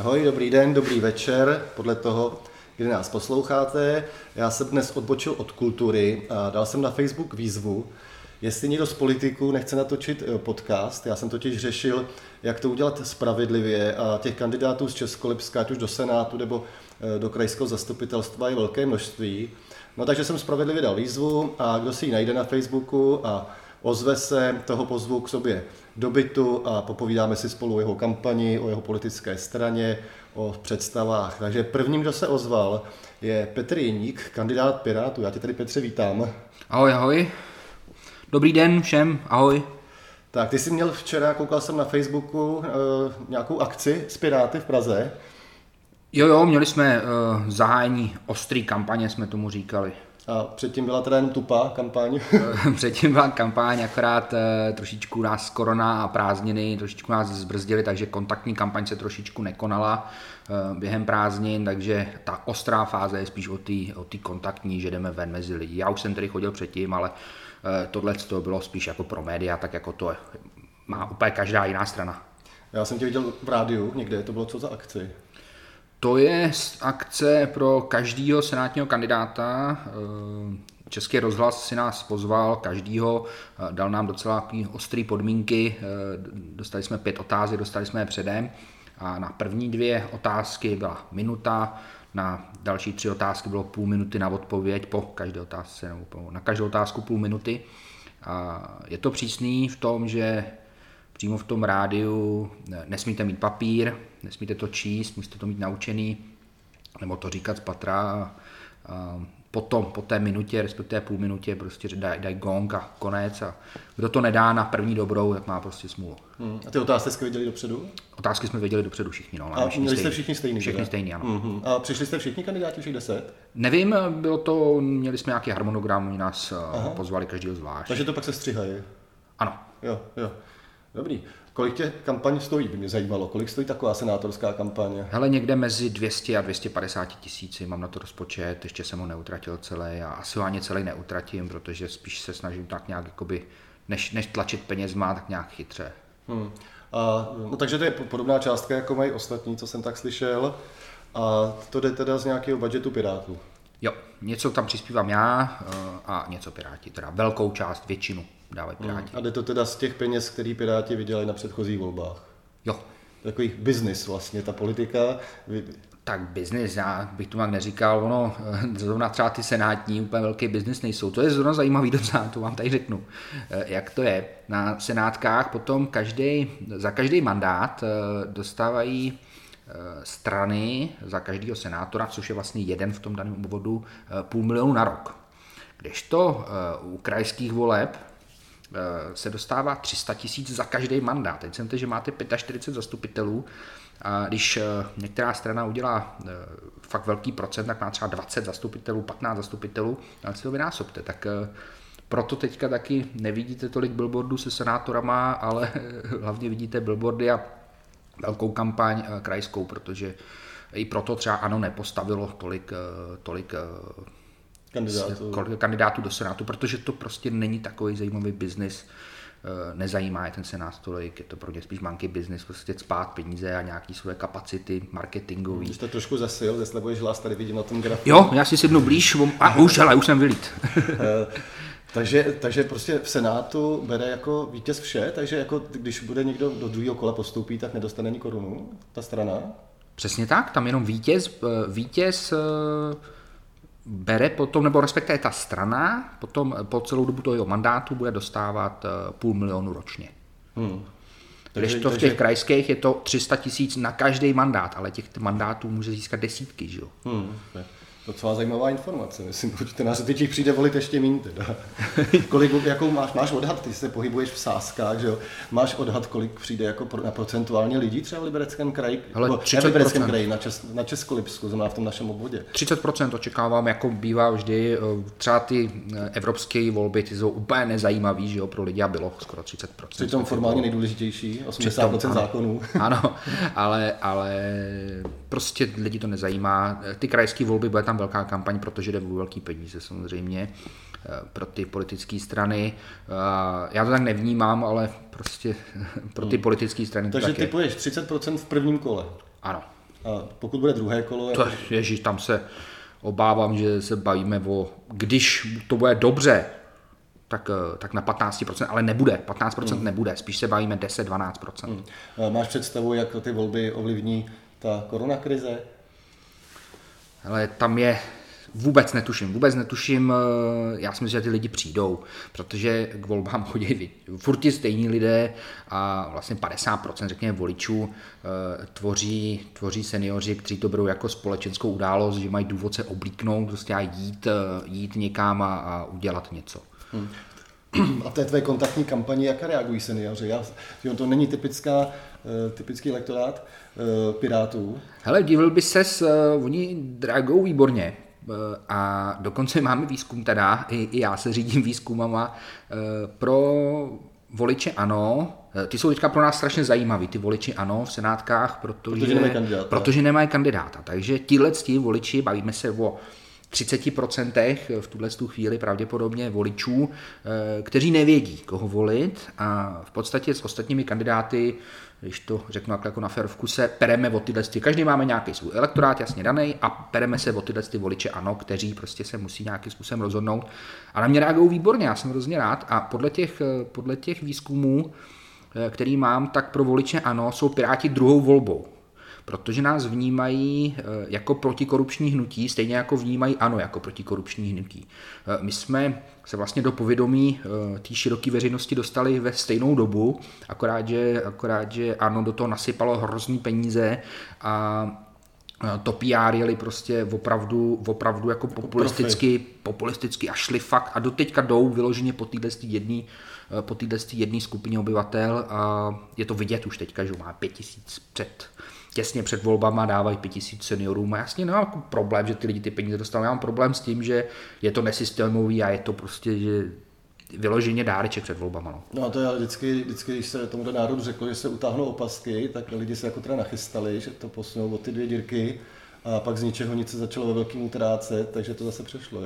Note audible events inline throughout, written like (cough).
Ahoj, dobrý den, dobrý večer, podle toho, kdy nás posloucháte. Já jsem dnes odbočil od kultury a dal jsem na Facebook výzvu, jestli někdo z politiků nechce natočit eh, podcast. Já jsem totiž řešil, jak to udělat spravedlivě a těch kandidátů z Českolipska, ať už do Senátu nebo eh, do krajského zastupitelstva je velké množství. No takže jsem spravedlivě dal výzvu a kdo si ji najde na Facebooku a ozve se, toho pozvu k sobě do bytu a popovídáme si spolu o jeho kampani, o jeho politické straně, o představách. Takže prvním, kdo se ozval, je Petr Jeník, kandidát Pirátu. Já tě tady, Petře, vítám. Ahoj, ahoj. Dobrý den všem, ahoj. Tak, ty jsi měl včera, koukal jsem na Facebooku, e, nějakou akci s Piráty v Praze. Jo, jo, měli jsme e, zahájení ostrý kampaně, jsme tomu říkali. A předtím byla teda jen tupá kampaň? (laughs) předtím byla kampaň, akorát e, trošičku nás korona a prázdniny trošičku nás zbrzdili, takže kontaktní kampaň se trošičku nekonala e, během prázdnin, takže ta ostrá fáze je spíš o té o kontaktní, že jdeme ven mezi lidi. Já už jsem tady chodil předtím, ale e, tohle to bylo spíš jako pro média, tak jako to má úplně každá jiná strana. Já jsem tě viděl v rádiu někde, to bylo co za akci? To je akce pro každého senátního kandidáta. Eh, Český rozhlas si nás pozval, každýho, eh, dal nám docela ostré podmínky, eh, dostali jsme pět otázek, dostali jsme je předem a na první dvě otázky byla minuta, na další tři otázky bylo půl minuty na odpověď po každé otázce, nebo na každou otázku půl minuty. A je to přísný v tom, že přímo v tom rádiu nesmíte mít papír, nesmíte to číst, musíte to mít naučený, nebo to říkat z patra a, a potom, po té minutě, respektive půl minutě, prostě daj, daj gong a konec a kdo to nedá na první dobrou, tak má prostě smůlu. Hmm. A ty otázky jste viděli dopředu? Otázky jsme věděli dopředu všichni, no. A měli jste všichni stejný? Všichni teda? stejný, ano. Mm-hmm. A přišli jste všichni kandidáti, všech deset? Nevím, bylo to, měli jsme nějaký harmonogram, oni nás Aha. pozvali každýho zvlášť. Takže to pak se stříhají? Ano. Jo, jo. Dobrý. Kolik tě kampaň stojí, by mě zajímalo. Kolik stojí taková senátorská kampaně? Hele, někde mezi 200 a 250 tisíci mám na to rozpočet, ještě jsem ho neutratil celý a asi ho ani celý neutratím, protože spíš se snažím tak nějak, jakoby, než, než tlačit penězma, tak nějak chytře. Hmm. A, no, takže to je podobná částka, jako mají ostatní, co jsem tak slyšel. A to jde teda z nějakého budgetu Pirátů. Jo, něco tam přispívám já eh, a něco Piráti, teda velkou část, většinu dávají hmm. Piráti. A jde to teda z těch peněz, který Piráti vydělali na předchozích volbách? Jo. Takový biznis vlastně, ta politika. Tak biznis, já bych to tak neříkal, ono, eh, (laughs) zrovna třeba ty senátní úplně velký biznis nejsou. To je zrovna zajímavý (laughs) docela, to vám tady řeknu. Eh, jak to je? Na senátkách potom každý, za každý mandát dostávají strany za každého senátora, což je vlastně jeden v tom daném obvodu, půl milionu na rok. Kdežto u krajských voleb Eh, se dostává 300 tisíc za každý mandát. Teď jsem že máte 45 zastupitelů a když eh, některá strana udělá eh, fakt velký procent, tak má třeba 20 zastupitelů, 15 zastupitelů, ale si to vynásobte. Tak proto teďka taky nevidíte tolik billboardů se senátorama, ale (laughs) hlavně vidíte billboardy a velkou kampaň krajskou, protože i proto třeba ANO nepostavilo tolik, tolik kandidátů. kandidátů do Senátu, protože to prostě není takový zajímavý biznis, eh, nezajímá je ten senát tolik, je to pro ně spíš monkey business, prostě spát peníze a nějaký své kapacity marketingový. Jste trošku zasil, zeslebuješ hlas, tady vidím na tom grafu. Jo, já si sednu blíž, a už, ale už jsem vylít. Eh, takže, takže prostě v Senátu bere jako vítěz vše, takže jako když bude někdo do druhého kola postoupí, tak nedostane ani korunu, ta strana? Přesně tak, tam jenom vítěz, eh, vítěz bere potom, nebo respektive ta strana, potom po celou dobu toho jeho mandátu bude dostávat eh, půl milionu ročně. Hmm. Když to v těch krajských je to 300 tisíc na každý mandát, ale těch mandátů může získat desítky, že jo? Hmm. Docela zajímavá informace, myslím, (laughs) protože nás teď přijde volit ještě méně teda. (laughs) kolik, jakou máš, máš odhad, ty se pohybuješ v sáskách, že jo? Máš odhad, kolik přijde jako pro, na procentuálně lidí třeba v Libereckém kraji? Hele, 30%. v Libereckém kraji, na, Čes, na Českolipsku, znamená v tom našem obvodě. 30% očekávám, jako bývá vždy, eh, třeba ty eh, evropské volby, ty jsou úplně nezajímavý, že jo, pro lidi a bylo skoro 30%. Přitom formálně nejdůležitější, 80% Přitom, zákonů. (laughs) Ano, ale, ale prostě lidi to nezajímá. Ty krajské volby bude tam tam velká kampaň, protože jde o velký peníze samozřejmě eh, pro ty politické strany. Eh, já to tak nevnímám, ale prostě (laughs) pro ty hmm. politické strany Takže to typuješ 30% v prvním kole. Ano. A pokud bude druhé kolo... To, jako... ježiš, tam se obávám, že se bavíme o, když to bude dobře, tak, eh, tak na 15%, ale nebude, 15% hmm. nebude, spíš se bavíme 10-12%. Hmm. Máš představu, jak ty volby ovlivní ta koronakrize? Ale tam je, vůbec netuším, vůbec netuším, eh, já si myslím, že ty lidi přijdou, protože k volbám (laughs) chodí furt ti stejní lidé a vlastně 50% řekněme voličů eh, tvoří, tvoří seniori, kteří to berou jako společenskou událost, že mají důvod se oblíknout, prostě a jít, jít někam a, a udělat něco. Hmm. (clears throat) A té tvé kontaktní kampani, jak reagují seniori? Já, to není typická, eh, typický lektorát uh, Pirátů. Hele, divil by ses, uh, oni reagují výborně. A dokonce máme výzkum teda, i, i já se řídím výzkumama, pro voliče ano, ty jsou teďka pro nás strašně zajímaví, ty voliči ano v senátkách, protože, protože nemají kandidáta. Protože nemají kandidáta. Takže tihle voliči, bavíme se o 30% v tuhle chvíli pravděpodobně voličů, eh, kteří nevědí, koho volit. A v podstatě s ostatními kandidáty, když to řeknu jako na ferovku, se pereme o tyhle, každý máme nějaký svůj elektorát jasně daný a pereme se o tyhle voliče ano, kteří prostě se musí nějakým způsobem rozhodnout. A na mě reagují výborně, já jsem hrozně rád. A podle těch, eh, podle těch výzkumů, eh, který mám, tak pro voliče ano, jsou Piráti druhou volbou protože nás vnímají eh, jako protikorupční hnutí, stejně jako vnímají ANO jako protikorupční hnutí. Eh, my jsme se vlastně do povědomí eh, té široké veřejnosti dostali ve stejnou dobu, akorát že, akorát, že ANO do toho nasypalo hrozný peníze a to PR jeli prostě opravdu, opravdu jako populisticky, populisticky a šli fakt a doteďka jdou vyloženě po této jedné po této jedné skupině obyvatel a je to vidět už teďka, že má pět tisíc před těsně před volbama dávají 5000 seniorům a jasně nemám jako problém, že ty lidi ty peníze dostanou. Já mám problém s tím, že je to nesystémový a je to prostě, že vyloženě dáreček před volbama. No. no a to je vždycky, vždycky, když se tomuto národu řeklo, že se utáhnou opasky, tak lidi se jako teda nachystali, že to posunou o ty dvě dírky a pak z ničeho nic se začalo ve velkým utrácet, takže to zase přešlo.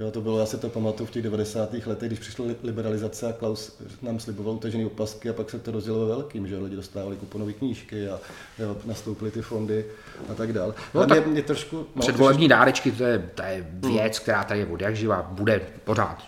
Jo, to bylo, já si to pamatuju v těch 90. letech, když přišla liberalizace a Klaus nám sliboval utažený opasky a pak se to rozdělo ve velkým, že lidi dostávali kuponové knížky a jo, nastoupily ty fondy a tak dále. No, tak mě, mě trošku, no, předvolební trošku... dárečky, to je, to je věc, která tady je od jak živá, bude pořád.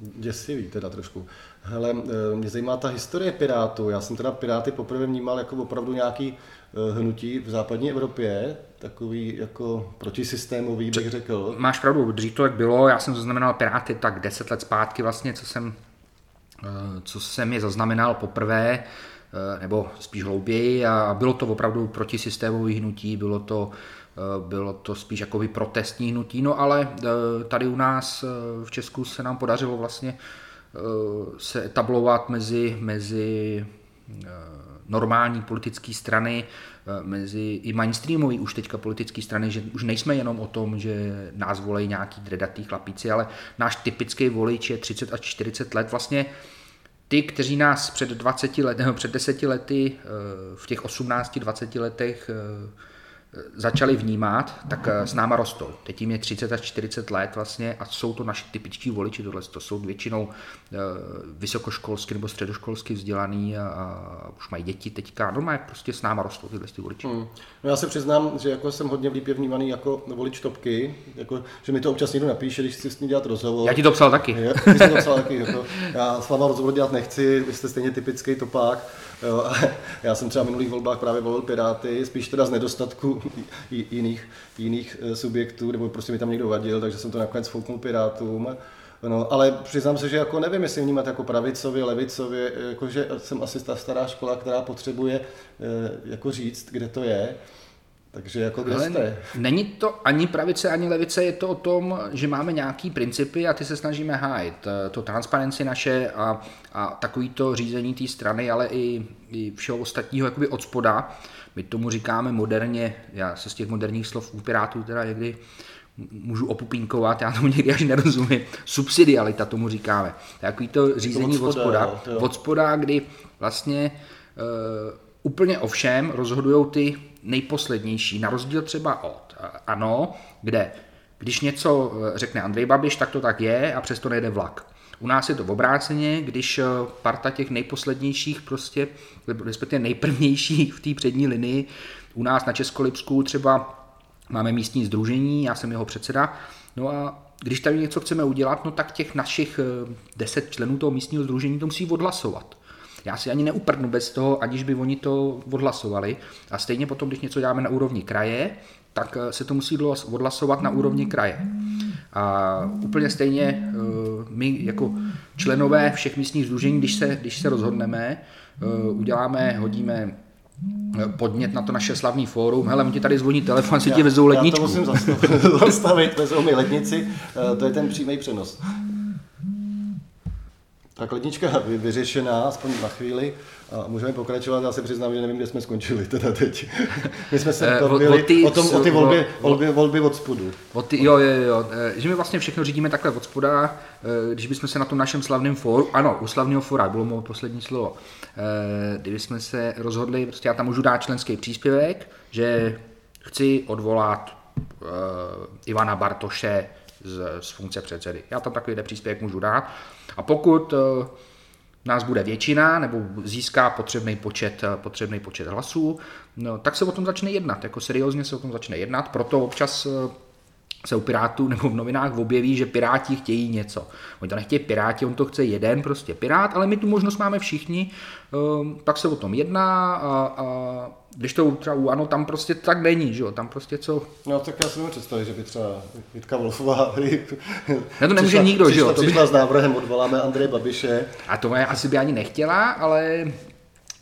Děsivý teda trošku. Hele, eh, mě zajímá ta historie Pirátů. Já jsem teda Piráty poprvé vnímal jako opravdu nějaký eh, hnutí v západní Evropě, takový jako protisystémový, bych řekl. Máš pravdu, dřív to jak bylo, já jsem zaznamenal Piráty tak deset let zpátky vlastně, co jsem, eh, co jsem je zaznamenal poprvé, nebo spíš hlouběji a bylo to opravdu protisystémový hnutí, bylo to, bylo to spíš jakoby protestní hnutí, no ale tady u nás v Česku se nám podařilo vlastně Eh, se etablovat mezi, mezi eh, normální politické strany, eh, mezi i mainstreamové už teďka politické strany, že už nejsme jenom o tom, že nás volejí nějaký dredatý chlapíci, ale náš typický volič je 30 až 40 let. Vlastně ty, kteří nás před 20 let, před 10 lety, v těch 18-20 letech začali vnímat, tak eh, s náma rostou. Teď jim je 30 až 40 let vlastně a jsou to naši typičtí voliči, tohle to jsou většinou eh, vysokoškolsky nebo středoškolsky vzdělaný a, už mají děti teďka. Normálně prostě s náma rostou tyhle ty voliči. Hmm. No já se přiznám, že jako jsem hodně lípě vnímaný jako volič topky, jako, že mi to občas někdo napíše, když chci s ní dělat rozhovor. Já ti to psal taky. Já, to psal taky. Jako, já s váma rozhovor dělat nechci, vy jste stejně typický topák. Jo, (laughs) já jsem třeba v minulých volbách právě volil Piráty, spíš teda z nedostatku (laughs) jiných, jiných eh, subjektů, nebo prostě mi tam někdo vadil, takže jsem to nakonec fouknul Pirátům. No, ale přiznám se, že jako nevím, jestli vnímat jako pravicově, levicově, jakože jsem asi ta stará škola, která potřebuje eh, jako říct, kde to je. Takže jako kde Ale jste? Není to ani pravice, ani levice, je to o tom, že máme nějaký principy a ty se snažíme hájit. To transparenci naše a, a takový to řízení té strany, ale i, i všeho ostatního jakoby od spoda. My tomu říkáme moderně, já se z těch moderních slov u Pirátů teda někdy můžu opupínkovat, já tomu někdy až nerozumím, subsidialita tomu říkáme. Takový to řízení od spoda, od spoda, od spoda kdy vlastně uh, úplně o všem rozhodují ty nejposlednější, na rozdíl třeba od eh, ANO, kde když něco eh, řekne Andrej Babiš, tak to tak je a přesto nejde vlak. U nás je to v obráceně, když parta těch nejposlednějších prostě, respektive nejprvnějších (laughs) v té přední linii, u nás na Českolipsku třeba máme místní združení, já jsem jeho předseda, no a když tady něco chceme udělat, no tak těch našich deset členů toho místního združení to musí odhlasovat. Já si ani neuprdnu bez toho, aniž by oni to odhlasovali. A stejně potom, když něco děláme na úrovni kraje, tak eh, se to musí odhlasovat na úrovni kraje. A úplně stejně eh, my jako členové všech místních združení, když se, když se rozhodneme, eh, uděláme, hodíme podnět na to naše slavný fórum. Hele, ti tady zvoní telefon, si ti vezou ledničku. Já to musím (laughs) zastavit, vezou mi lednici, to je ten přímý přenos. Tak lednička vyřešená, aspoň na chvíli. A můžeme pokračovat, já se přiznám, že nevím, kde jsme skončili teda teď. (laughs) My jsme se bavili o, o, tom, o ty volby, volby, volby od spodu. O ty, jo, jo, jo, eh, že my vlastně všechno řídíme takhle od spoda, eh, když bychom se na tom našem slavném fóru, ano, u slavného fóra, bylo moje poslední slovo, kdyby jsme se rozhodli, prostě já tam můžu dát členský příspěvek, že chci odvolat Ivana Bartoše z, z funkce předsedy. Já tam takovýhle příspěvek můžu dát. A pokud uh, nás bude většina nebo získá potřebný počet, eh, potřebný počet hlasů, no, tak se o tom začne jednat, jako seriózně se o tom začne jednat, proto občas eh, se u Pirátů nebo v novinách objeví, že Piráti chtějí něco. Oni to nechtějí Piráti, on to chce jeden prostě Pirát, ale my tu možnost máme všichni, ehm, tak se o tom jedná a, a když to třeba u ANO tam prostě tak není, že jo, tam prostě co... No tak já si můžu představit, že by třeba Jitka Wolfová... Ne, to nemůže přišla, nikdo, přišla, že jo. To by... Přišla s návrhem, odvoláme Andreje Babiše. A to asi by ani nechtěla, ale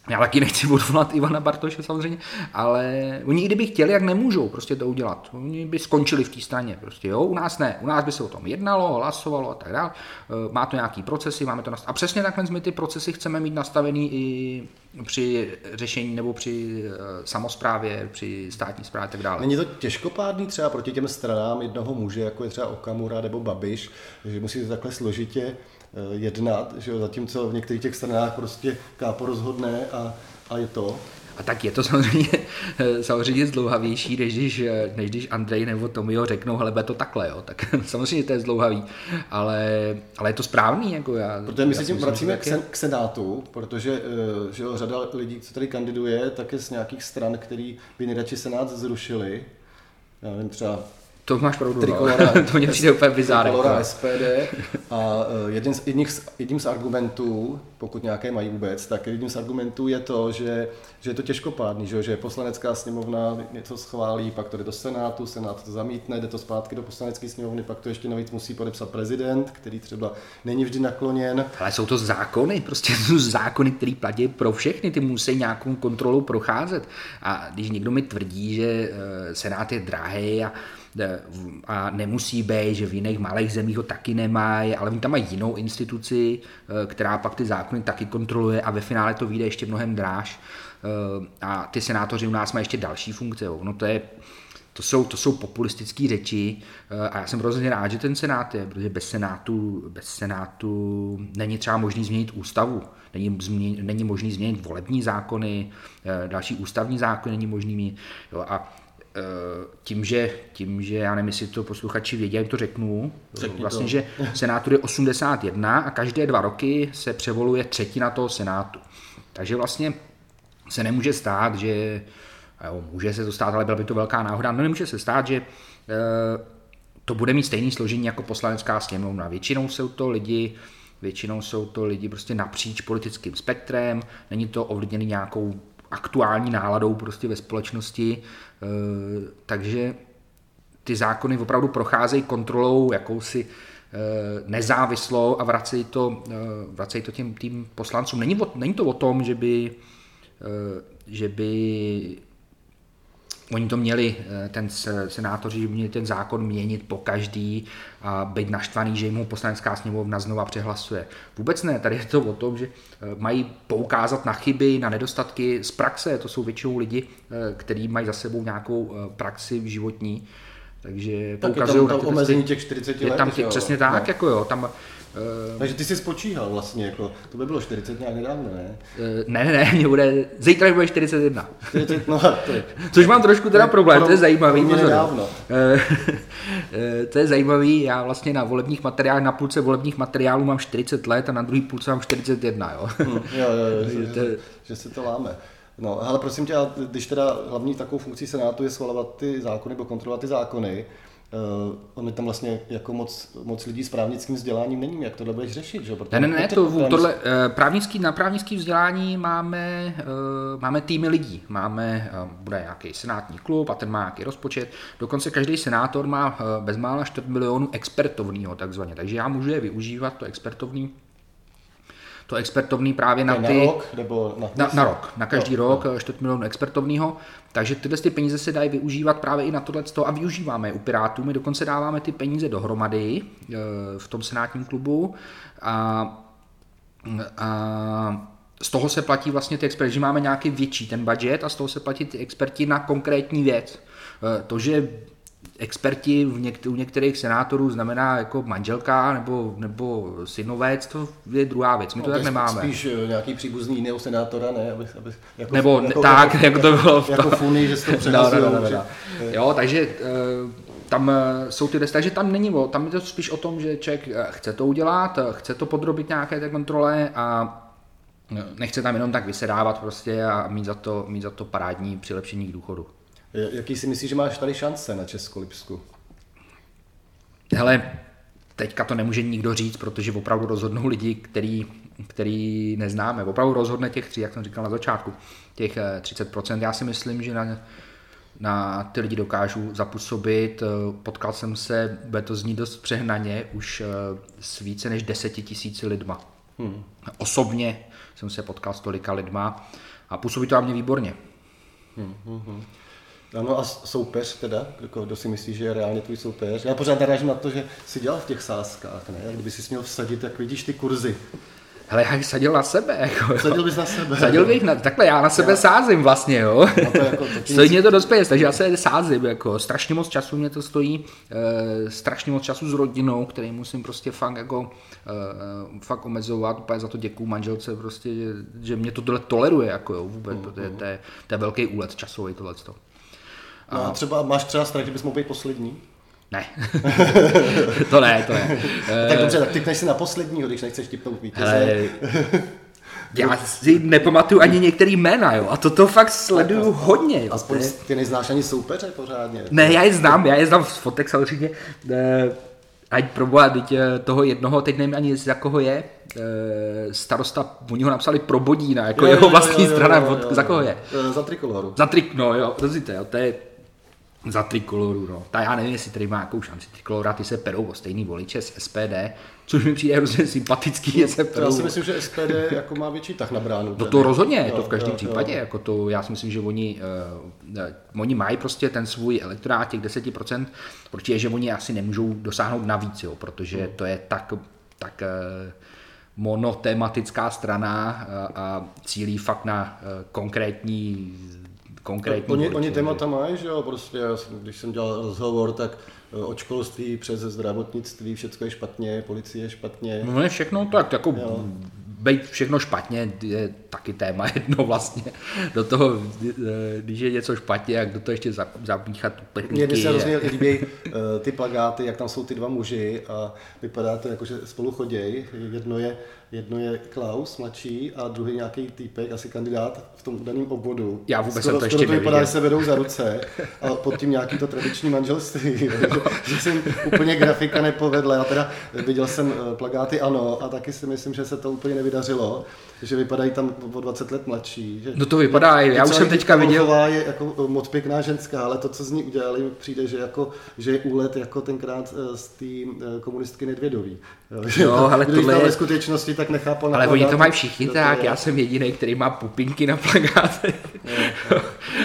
já taky nechci odvolat Ivana Bartoše samozřejmě, ale oni kdyby chtěli, jak nemůžou prostě to udělat. Oni by skončili v té straně. Prostě, jo? U nás ne. U nás by se o tom jednalo, hlasovalo a tak dále. E, má to nějaký procesy, máme to nastavený. A přesně takhle my ty procesy chceme mít nastavený i při řešení nebo při e, samozprávě, při státní správě a tak dále. Není to těžkopádný třeba proti těm stranám jednoho muže, jako je třeba Okamura nebo Babiš, že musí takhle složitě Eh, jednat, že jo, zatímco v některých těch stranách prostě kápo rozhodne a, a je to. A tak je to (laughs) samozřejmě, eh, samozřejmě zdlouhavější, než když, eh, než když Andrej nebo Tomio řeknou, hele, to takhle, jo. tak (laughs) samozřejmě to je zdlouhavý, ale, ale je to správný. Jako já, protože my se tím vracíme k, sen, k Senátu, protože že jo, řada lidí, co tady kandiduje, tak je z nějakých stran, který by nejradši Senát zrušili. Já nevím, třeba to máš pravdu. No. Trikolora, (laughs) to mě přijde úplně bizárek. Trikolora SPD a e, jedním z, jedním, z, jedním z argumentů, pokud nějaké mají vůbec, tak jedním z argumentů je to, že, že je to těžkopádný, že, že poslanecká sněmovna něco schválí, pak to jde do Senátu, Senát to zamítne, jde to zpátky do poslanecké sněmovny, pak to ještě navíc musí podepsat prezident, který třeba není vždy nakloněn. Ale jsou to zákony, prostě jsou zákony, které platí pro všechny, ty musí nějakou kontrolu procházet. A když někdo mi tvrdí, že e, Senát je drahý a a nemusí být, že v jiných malých zemích ho taky nemají, ale oni tam mají jinou instituci, eh, která pak ty zákony taky kontroluje a ve finále to vyjde ještě mnohem dráž. Eh, a ty senátoři u nás mají ještě další funkce. No to je, to jsou, to jsou populistické řeči eh, a já jsem hrozně rád, že ten senát je, protože bez senátu, bez senátu není třeba možný změnit ústavu, není, změn, není možný změnit volební zákony, další ústavní zákony není možný mít. Jo, a tím, že, tím, že já nevím, jestli to posluchači vědí, jak to řeknu, Řekni vlastně, to. že senátu je 81 a každé dva roky se převoluje třetina toho senátu. Takže vlastně se nemůže stát, že, jo, může se to stát, ale byla by to velká náhoda, no nemůže se stát, že eh, to bude mít stejný složení jako poslanecká sněmovna. Většinou jsou to lidi, většinou jsou to lidi prostě napříč politickým spektrem, není to ovlivněný nějakou aktuální náladou prostě ve společnosti, eh, takže ty zákony opravdu procházejí kontrolou jakousi eh, nezávislou a vracejí to, eh, vracejí to těm tým poslancům. Není, není to o tom, že by, že by Oni to měli, eh, ten senátoři měli ten zákon měnit po každý a být naštvaný, že jim ho poslanecká sněmovna znova přehlasuje. Vůbec ne, tady je to o tom, že eh, mají poukázat na chyby, na nedostatky z praxe. To jsou většinou lidi, eh, kteří mají za sebou nějakou praxi v životní. Takže Tak je poukazují tam na to ty omezení těch 40 Je let. tam že tě, jo? přesně tak, No. jako jo, tam Takže ty jsi spočíhal vlastně, jako, to by bylo 40 nějak nedávno, ne? eh, ne, ne, ne, mě bude, zítra bude 41. 40, no, to je, (laughs) Což mám trošku teda To je problém, pro- to je zajímavý. pro mě nedávno. Eh, (laughs) eh, to je zajímavý, já vlastně na volebních materiálech, na půlce volebních materiálů mám 40 let a na druhý půlce mám 41, jo. hm, jo, jo, jo, (laughs) že, To že, že si to láme. No, ale prosím tě, když teda hlavní takovou funkcí Senátu je schvalovat ty zákony nebo kontrolovat ty zákony, uh, on je tam vlastně jako moc, moc lidí s právnickým vzděláním není, jak tohle budeš řešit, že? Protože Ne, ne, ne, to, právnický- tohle, eh, právnický, na právnický vzdělání máme, eh, máme týmy lidí. Máme, eh, bude nějaký senátní klub a ten má nějaký rozpočet. Dokonce každý senátor má eh, bezmála 4 milionů expertovního takzvaně. Takže já můžu je využívat, to expertovní, to expertovní právě na na ty... rok, nebo na, Na, na rok, na každý Jo, rok, no. 4 milionů expertovního, takže tyhle ty peníze se dají využívat právě i na tohle a využíváme je u Pirátů. My dokonce dáváme ty peníze dohromady eh, v tom senátním klubu a, a z toho se platí vlastně ty experti, že máme nějaký větší ten budget a z toho se platí ty experti na konkrétní věc. Eh, To, že experti v něk- u některých senátorů znamená jako manželka nebo, nebo synovec, to je druhá věc. My to No, tak nemáme. Spíš eh, nějaký příbuzný jiného senátora, ne? Aby, aby, jako, Nebo jako, tak, jako to bylo v jako funy, že se to (laughs) no, no, no, no, no. Jo, takže eh, tam eh, jsou ty desky, takže tam není tam je to spíš o tom, že člověk chce to udělat, chce to podrobit nějaké té kontrole a nechce tam jenom tak vysedávat prostě a mít za to, mít za to parádní přilepšení k důchodu. Jaký si myslíš, že máš tady šance na Českolipsku? Hele, teďka to nemůže nikdo říct, protože opravdu rozhodnou lidi, který, který neznáme. Opravdu rozhodne těch tří, jak jsem říkal na začátku, těch eh, 30%. Já si myslím, že na, na ty lidi dokážu zapůsobit. Eh, Potkal jsem se, bude to zní dost přehnaně, už eh, s více než deseti tisíci lidma. Hmm. Osobně jsem se potkal s tolika lidma a působí to na mě výborně. Ano a soupeř teda, kdo, kdo si myslí, že je reálně tvůj soupeř? Já pořád narážím na to, že si dělal v těch sázkách, ne? Kdyby si měl vsadit, jak vidíš ty kurzy. Hele, já bych sadil na sebe. Jako, jo. Vsadil bys na sebe. Sadil bych na, takhle, já na sebe já. sázím vlastně, jo. No to jako, (laughs) to Stojí mě to dost peněz, takže já se sázím, jako strašně moc času mě to stojí, e, strašně moc času s rodinou, který musím prostě fakt jako, e, fakt omezovat, úplně za to děkuju manželce prostě, že, že mě to tohle toleruje, jako jo, vůbec, protože to je, to je velký úlet časový tohleto. No a třeba máš třeba strach, že bys mohl být poslední? Ne, (laughs) to ne, to ne. (laughs) Tak dobře, tak typneš si na posledního, když nechceš tipnout vítěze. hele, (laughs) já si nepamatuju ani některý jména, jo, a toto fakt sleduju hodně, jo. Aspoň ty neznáš ani soupeře pořádně. Ne, já je znám, já je znám z fotek samozřejmě. Eh, Ať proboha, teď eh, toho jednoho, teď nevím ani za koho je, eh, starosta, oni ho napsali pro Bodína, jako Jo, jo, jeho jo, vlastní jo, jo, strana, jo, od- jo, za jo. koho je? Za trikoloru. Za trik, no jo, rozumíte, jo, to je za trikoloru, no. Tak já nevím, jestli tady má jakou šanci. Trikolora, ty se perou o stejný voliče z SPD, což mi přijde hrozně sympatický, že se To perou. já si myslím, že SPD jako má větší tah na bránu. No to rozhodně, je to Jo, v každém jo, případě, jo. jako to, já si myslím, že oni, uh, oni mají prostě ten svůj elektorát těch 10%, protože že oni asi nemůžou dosáhnout navíc, jo, protože Hmm. to je tak, tak uh, monotematická strana a, a cílí fakt na konkrétní konkrétní Oni, oni témata mají, že jo, prostě, já když jsem dělal rozhovor, tak eh, od školství přes zdravotnictví, všechno je špatně, policie je špatně. No ne, všechno tak jako být všechno špatně je taky téma (laughs) jedno vlastně. Do toho, eh, když je něco špatně, jak do toho ještě za- zapíchat Mně by se techniky. hrozně (laughs) líbí eh, ty plagáty, jak tam jsou ty dva muži a vypadá to jako, že spolu chodějí. Jedno je, jedno je Klaus, mladší, a druhý nějaký týpek, asi kandidát v tom daném obvodu. Já vůbec skoro, jsem to skoro ještě to vypadá, že se vedou za ruce a pod tím nějaký to tradiční manželství. (laughs) že, že jsem úplně grafika nepovedla. Já teda viděl jsem eh, plagáty ano a taky si myslím, že se to úplně nevydařilo, že vypadají tam o 20 let mladší. Že No to vypadá, já už jsem teďka viděl, je jako moc pěkná ženská, ale to, co z ní udělali, přijde, že, jako, že je úlet jako tenkrát eh, z té eh, komunistky Nedvědový. Jo, ale Když tohle je- ve skutečnosti tak nechápal ale oni to mají všichni to tak, je. já jsem jediný, který má pupinky na plagátech.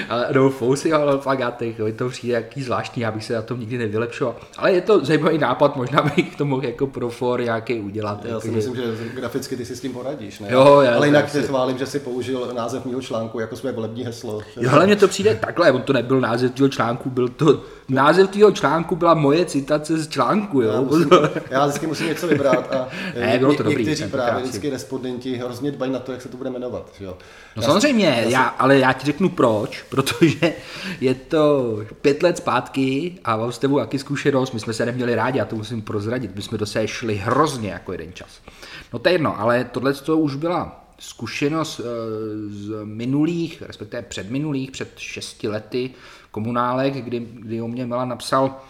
Ale, nebo fousy ale na plagátech, jo, to přijde jaký zvláštní, já bych se na tom nikdy nevylepšoval. Ale je to zajímavý nápad, možná bych to mohl jako pro for nějaký udělat. Já jako, si že- myslím, že graficky ty si s tím poradíš, ne? Jo, já- ale jinak já si chválím, že si použil název mého článku jako své volební heslo. Jo, hlavně to přijde takhle, on to nebyl název toho článku, byl to název tvýho článku byla moje citace z článku, jo? Já, musím, já vždycky musím něco vybrat a (laughs) ne, bylo to dobrý, někteří právě vždycky respondenti hrozně dbají na to, jak se to bude jmenovat. Jo? No já samozřejmě, já, já, ale já ti řeknu proč, (laughs) protože je to pět let zpátky a mám s tebou jaký zkušenost, my jsme se neměli rádi, já to musím prozradit, my jsme do sebe šli hrozně jako jeden čas. No to je jedno, ale tohle to už byla zkušenost eh, z minulých, respektive předminulých, před šesti lety komunálek, kdy, kdy o mě Milan napsal,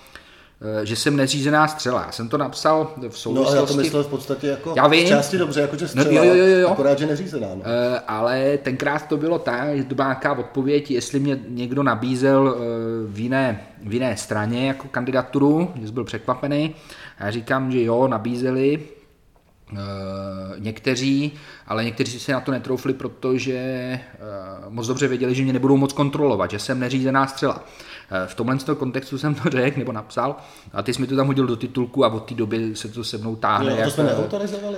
že jsem neřízená střela. Já jsem to napsal v souvislosti... No ale já to myslel v podstatě jako já vím. v části dobře, jako že střela, no, jo, jo, jo. akorát, že neřízená. No. E, ale tenkrát to bylo tak, že to byla nějaká odpověď, jestli mě někdo nabízel v jiné, v jiné straně jako kandidaturu, že byl překvapený. A já říkám, že jo, nabízeli, Eh, někteří, ale někteří si na to netroufli, protože eh, moc dobře věděli, že mě nebudou moc kontrolovat, že jsem neřízená střela. Eh, v tomhle kontextu jsem to řekl nebo napsal a ty jsi mi to tam hodil do titulku a od té doby se to se mnou táhne. Jo, to jsme neautorizovali?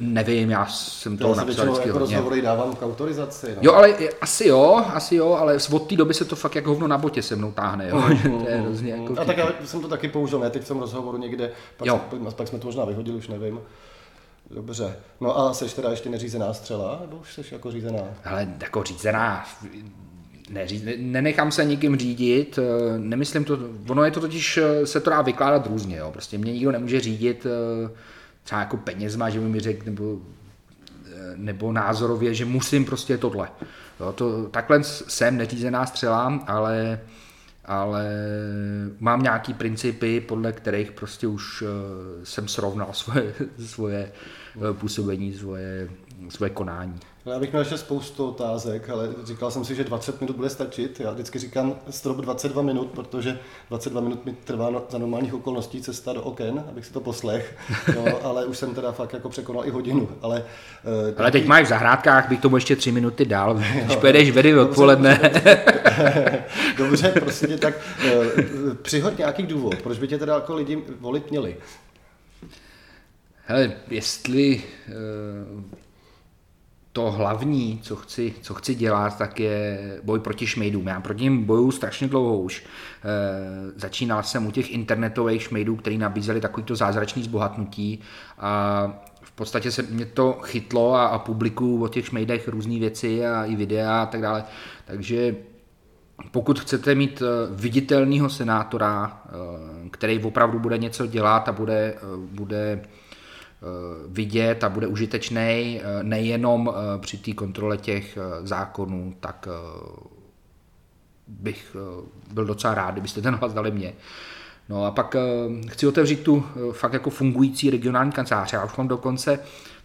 Nevím, já jsem to, napsal vždycky jako rozhovory dávám k autorizaci. No. Jo, ale asi jo, asi jo, ale od té doby se to fakt jako hovno na botě se mnou táhne. Jo. (laughs) to je hrozně jako a tak já jsem to taky použil, ne teď v tom rozhovoru někde, pak, jo. Jsme, pak jsme to možná vyhodili, už nevím. Dobře. No a jsi teda ještě neřízená střela, nebo už jsi jako řízená? Ale jako řízená, neří, nenechám se nikým řídit, eh, nemyslím to, ono je to totiž, eh, se to dá vykládat různě, jo. prostě mě nikdo nemůže řídit eh, třeba jako penězma, že by mi řekl, nebo, nebo názorově, že musím prostě tohle. Jo, to, takhle jsem neřízená střela, ale ale mám nějaký principy, podle kterých prostě už jsem srovnal (laughs) svoje, svoje působení, svoje, svoje konání. Já bych měl ještě spoustu otázek, ale říkal jsem si, že 20 minut bude stačit. Já vždycky říkám strop 22 minut, protože 22 minut mi trvá no, za normálních okolností cesta do oken, abych si to poslech. No, (laughs) ale už jsem teda fakt jako překonal i hodinu. Ale, uh, ale teď máš v zahrádkách, bych tomu ještě 3 minuty dál, (laughs) když pojedeš vedy odpoledne. Dobře, (laughs) prostě tak uh, přihoď nějaký důvod, proč by tě teda jako lidi volit měli. Hele, jestli uh, to hlavní, co chci, co chci dělat, tak je boj proti šmejdům. Já proti ním bojuju strašně dlouho už. E, začínal jsem u těch internetových šmejdů, který nabízeli takovýto zázračný zbohatnutí a v podstatě se mě to chytlo a, a publikuju o těch šmejdech různé věci a i videa a tak dále. Takže pokud chcete mít eh, viditelného senátora, eh, který opravdu bude něco dělat a bude, bude vidět a bude užitečný eh, nejenom eh, při té kontrole těch zákonů, tak bych byl docela rád, kdybyste ten hlas dali mě. No a pak chci otevřít tu fakt jako fungující regionální kancelář. Já už mám dokonce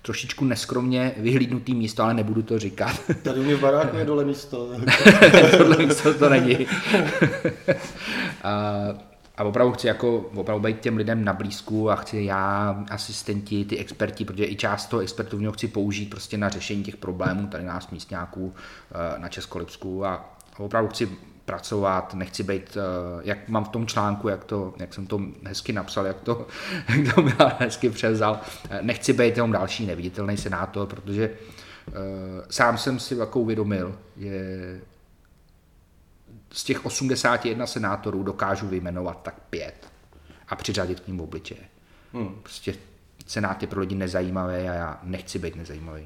trošičku neskromně vyhlídnutý místo, ale nebudu to říkat. (laughs) Tady u mě v baráku je dole místo. (laughs) Tohle místo to není. (laughs) a, a opravdu chci jako opravdu být těm lidem na blízku a chci já, asistenti, ty experti, protože i část toho expertovního chci použít prostě na řešení těch problémů tady nás místňáků eh, na Českolipsku. A opravdu chci pracovat, nechci být, eh, jak mám v tom článku, jak, to, jak jsem to hezky napsal, jak to, (laughs) jak to byla hezky převzal, eh, nechci být jenom další neviditelný senátor, protože sám jsem si jako uvědomil, je z těch 81 senátorů dokážu vyjmenovat tak pět a přiřadit k ním obličeje. Hmm. Prostě senát je pro lidi nezajímavý a já nechci být nezajímavý.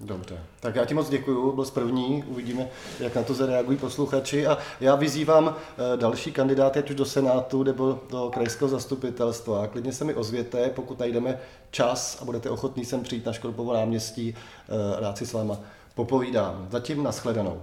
Dobře, tak já ti moc děkuji, byl z první, uvidíme, jak na to zareagují posluchači a já vyzývám eh, další kandidáty, ať už do Senátu nebo do krajského zastupitelstva. Klidně se mi ozvěte, pokud najdeme čas a budete ochotní sem přijít na Školpovo náměstí, eh, rád si s váma popovídám. Zatím nashledanou.